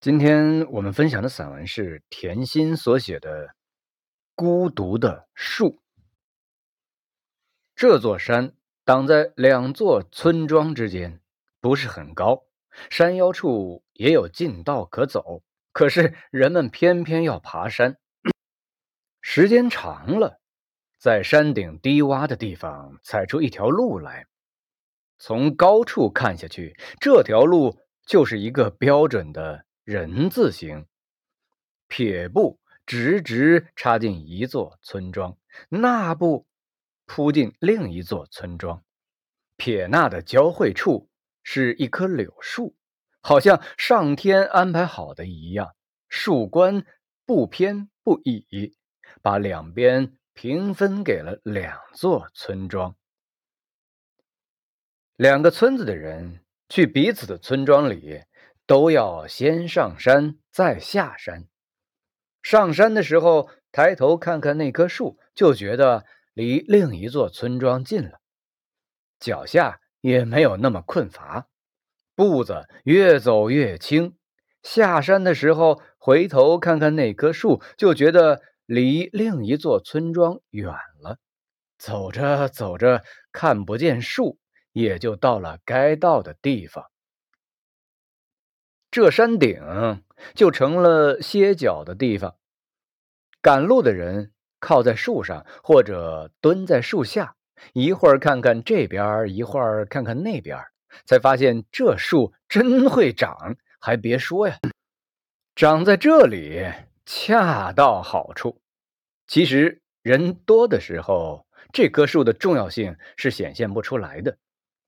今天我们分享的散文是田心所写的《孤独的树》。这座山挡在两座村庄之间，不是很高，山腰处也有近道可走。可是人们偏偏要爬山，时间长了，在山顶低洼的地方踩出一条路来。从高处看下去，这条路就是一个标准的。人字形，撇步直直插进一座村庄，捺步扑进另一座村庄。撇捺的交汇处是一棵柳树，好像上天安排好的一样。树冠不偏不倚，把两边平分给了两座村庄。两个村子的人去彼此的村庄里。都要先上山再下山。上山的时候，抬头看看那棵树，就觉得离另一座村庄近了，脚下也没有那么困乏，步子越走越轻。下山的时候，回头看看那棵树，就觉得离另一座村庄远了，走着走着看不见树，也就到了该到的地方。这山顶就成了歇脚的地方。赶路的人靠在树上，或者蹲在树下，一会儿看看这边，一会儿看看那边，才发现这树真会长。还别说呀，长在这里恰到好处。其实人多的时候，这棵树的重要性是显现不出来的。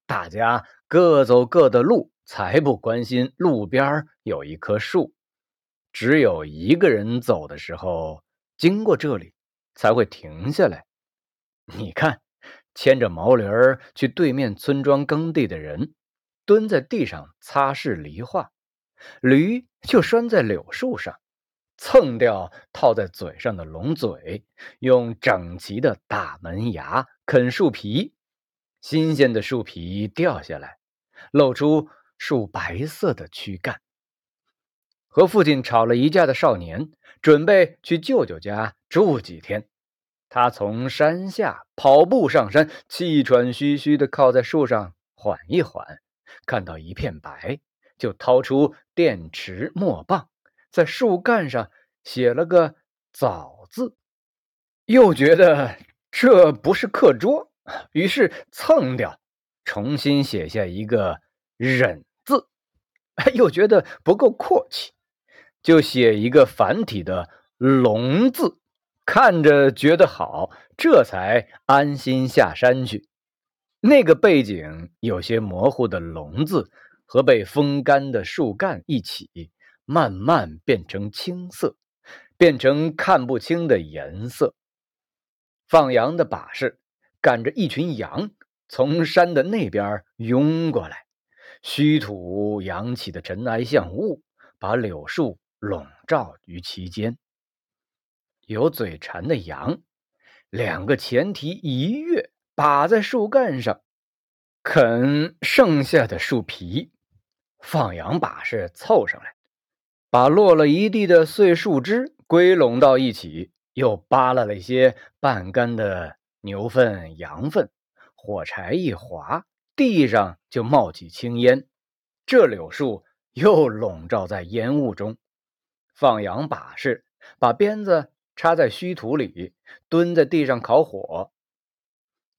大家各走各的路。才不关心路边有一棵树，只有一个人走的时候经过这里，才会停下来。你看，牵着毛驴儿去对面村庄耕地的人，蹲在地上擦拭梨花，驴就拴在柳树上，蹭掉套在嘴上的龙嘴，用整齐的大门牙啃树皮，新鲜的树皮掉下来，露出。树白色的躯干，和父亲吵了一架的少年，准备去舅舅家住几天。他从山下跑步上山，气喘吁吁的靠在树上缓一缓，看到一片白，就掏出电池墨棒，在树干上写了个“早”字，又觉得这不是课桌，于是蹭掉，重新写下一个“忍”。又觉得不够阔气，就写一个繁体的“龙”字，看着觉得好，这才安心下山去。那个背景有些模糊的“龙”字和被风干的树干一起，慢慢变成青色，变成看不清的颜色。放羊的把式赶着一群羊从山的那边涌过来。虚土扬起的尘埃像雾，把柳树笼罩于其间。有嘴馋的羊，两个前蹄一跃，把在树干上啃剩下的树皮。放羊把式凑上来，把落了一地的碎树枝归拢到一起，又扒拉了一些半干的牛粪、羊粪，火柴一划。地上就冒起青烟，这柳树又笼罩在烟雾中。放羊把式把鞭子插在虚土里，蹲在地上烤火。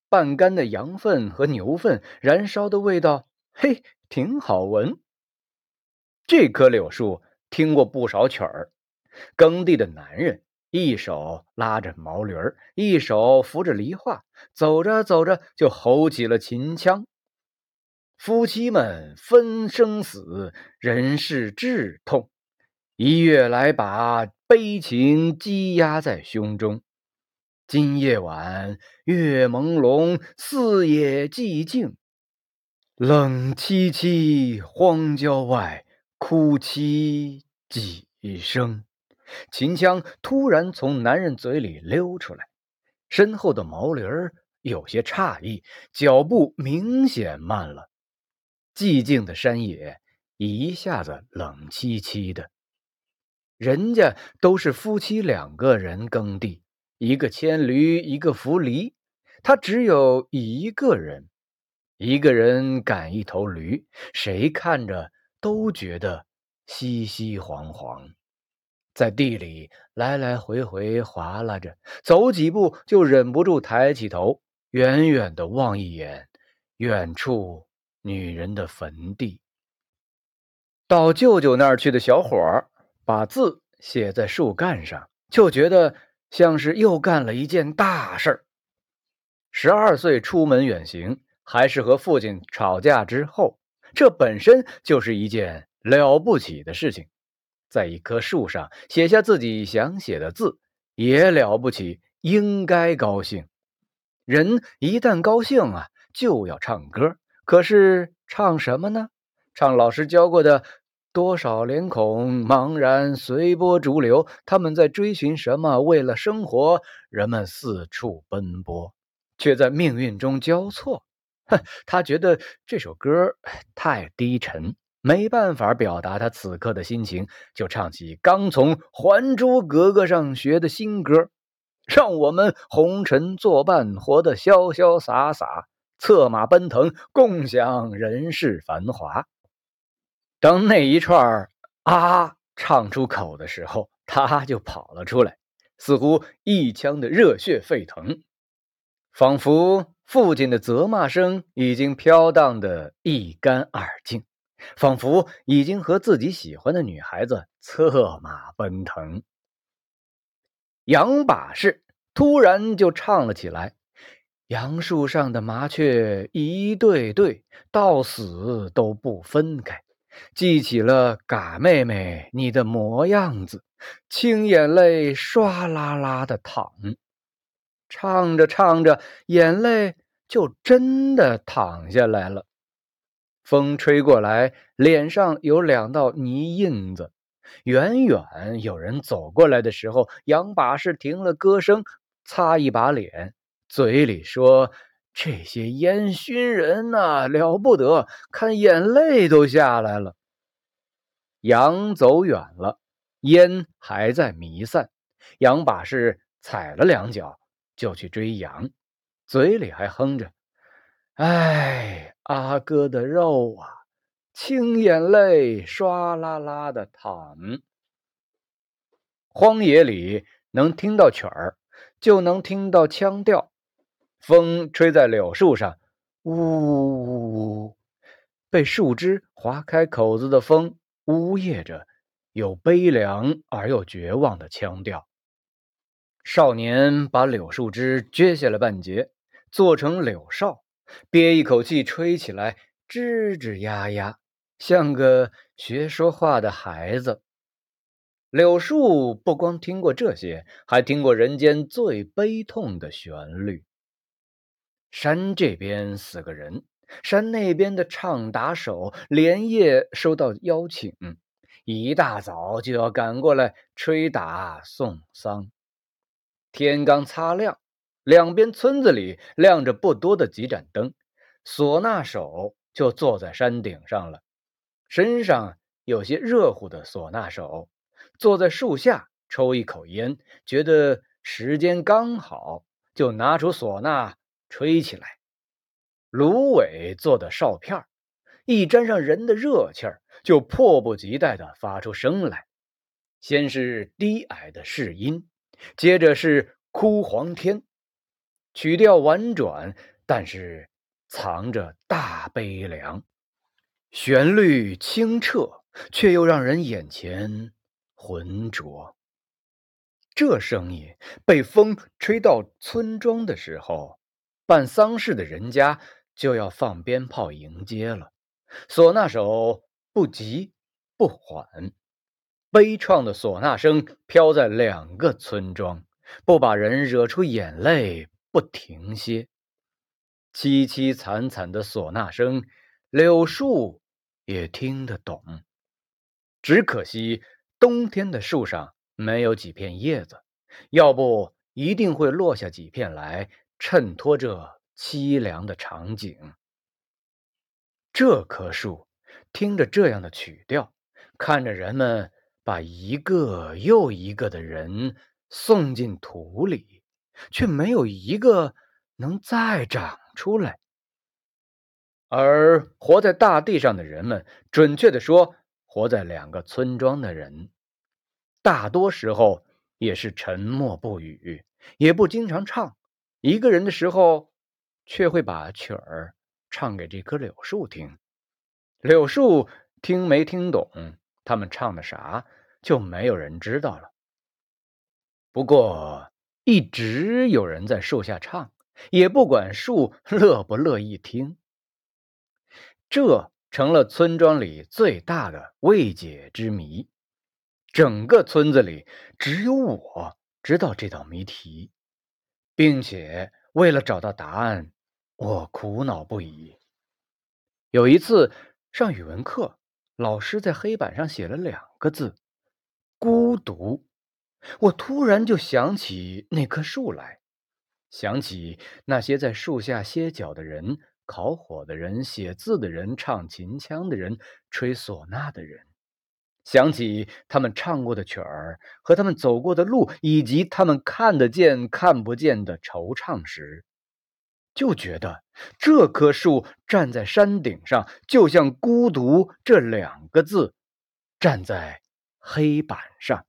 半干的羊粪和牛粪，燃烧的味道，嘿，挺好闻。这棵柳树听过不少曲儿，耕地的男人一手拉着毛驴儿，一手扶着梨花，走着走着就吼起了秦腔。夫妻们分生死，人世至痛，一月来把悲情积压在胸中。今夜晚月朦胧，四野寂静，冷凄凄，荒郊外哭泣几声。秦腔突然从男人嘴里溜出来，身后的毛驴儿有些诧异，脚步明显慢了。寂静的山野一下子冷凄凄的。人家都是夫妻两个人耕地，一个牵驴，一个扶犁，他只有一个人，一个人赶一头驴，谁看着都觉得稀稀惶惶，在地里来来回回划拉着，走几步就忍不住抬起头，远远的望一眼，远处女人的坟地。到舅舅那儿去的小伙儿。把字写在树干上，就觉得像是又干了一件大事儿。十二岁出门远行，还是和父亲吵架之后，这本身就是一件了不起的事情。在一棵树上写下自己想写的字，也了不起，应该高兴。人一旦高兴啊，就要唱歌。可是唱什么呢？唱老师教过的。多少脸孔茫然随波逐流，他们在追寻什么？为了生活，人们四处奔波，却在命运中交错。哼，他觉得这首歌太低沉，没办法表达他此刻的心情，就唱起刚从《还珠格格》上学的新歌：“让我们红尘作伴，活得潇潇洒洒，策马奔腾，共享人世繁华。”当那一串啊唱出口的时候，他就跑了出来，似乎一腔的热血沸腾，仿佛父亲的责骂声已经飘荡的一干二净，仿佛已经和自己喜欢的女孩子策马奔腾。杨把式突然就唱了起来：“杨树上的麻雀一对对，到死都不分开。”记起了嘎妹妹你的模样子，清眼泪唰啦啦的淌。唱着唱着，眼泪就真的淌下来了。风吹过来，脸上有两道泥印子。远远有人走过来的时候，杨把式停了歌声，擦一把脸，嘴里说。这些烟熏人呐，了不得，看眼泪都下来了。羊走远了，烟还在弥散。羊把式踩了两脚，就去追羊，嘴里还哼着：“哎，阿哥的肉啊，清眼泪唰啦啦的淌。”荒野里能听到曲儿，就能听到腔调。风吹在柳树上，呜呜呜！被树枝划开口子的风，呜咽着，有悲凉而又绝望的腔调。少年把柳树枝撅下了半截，做成柳哨，憋一口气吹起来，吱吱呀呀，像个学说话的孩子。柳树不光听过这些，还听过人间最悲痛的旋律。山这边死个人，山那边的唱打手连夜收到邀请，一大早就要赶过来吹打送丧。天刚擦亮，两边村子里亮着不多的几盏灯，唢呐手就坐在山顶上了，身上有些热乎的唢呐手坐在树下抽一口烟，觉得时间刚好，就拿出唢呐。吹起来，芦苇做的哨片一沾上人的热气儿，就迫不及待地发出声来。先是低矮的试音，接着是哭黄天，曲调婉转，但是藏着大悲凉。旋律清澈，却又让人眼前浑浊。这声音被风吹到村庄的时候。办丧事的人家就要放鞭炮迎接了，唢呐手不急不缓，悲怆的唢呐声飘在两个村庄，不把人惹出眼泪不停歇。凄凄惨惨的唢呐声，柳树也听得懂，只可惜冬天的树上没有几片叶子，要不一定会落下几片来。衬托着凄凉的场景。这棵树听着这样的曲调，看着人们把一个又一个的人送进土里，却没有一个能再长出来。而活在大地上的人们，准确的说，活在两个村庄的人，大多时候也是沉默不语，也不经常唱。一个人的时候，却会把曲儿唱给这棵柳树听。柳树听没听懂他们唱的啥，就没有人知道了。不过，一直有人在树下唱，也不管树乐不乐意听。这成了村庄里最大的未解之谜。整个村子里只有我知道这道谜题，并且为了找到答案，我苦恼不已。有一次上语文课，老师在黑板上写了两个字“孤独”，我突然就想起那棵树来，想起那些在树下歇脚的人。烤火的人，写字的人，唱秦腔的人，吹唢呐的人，想起他们唱过的曲儿和他们走过的路，以及他们看得见、看不见的惆怅时，就觉得这棵树站在山顶上，就像“孤独”这两个字站在黑板上。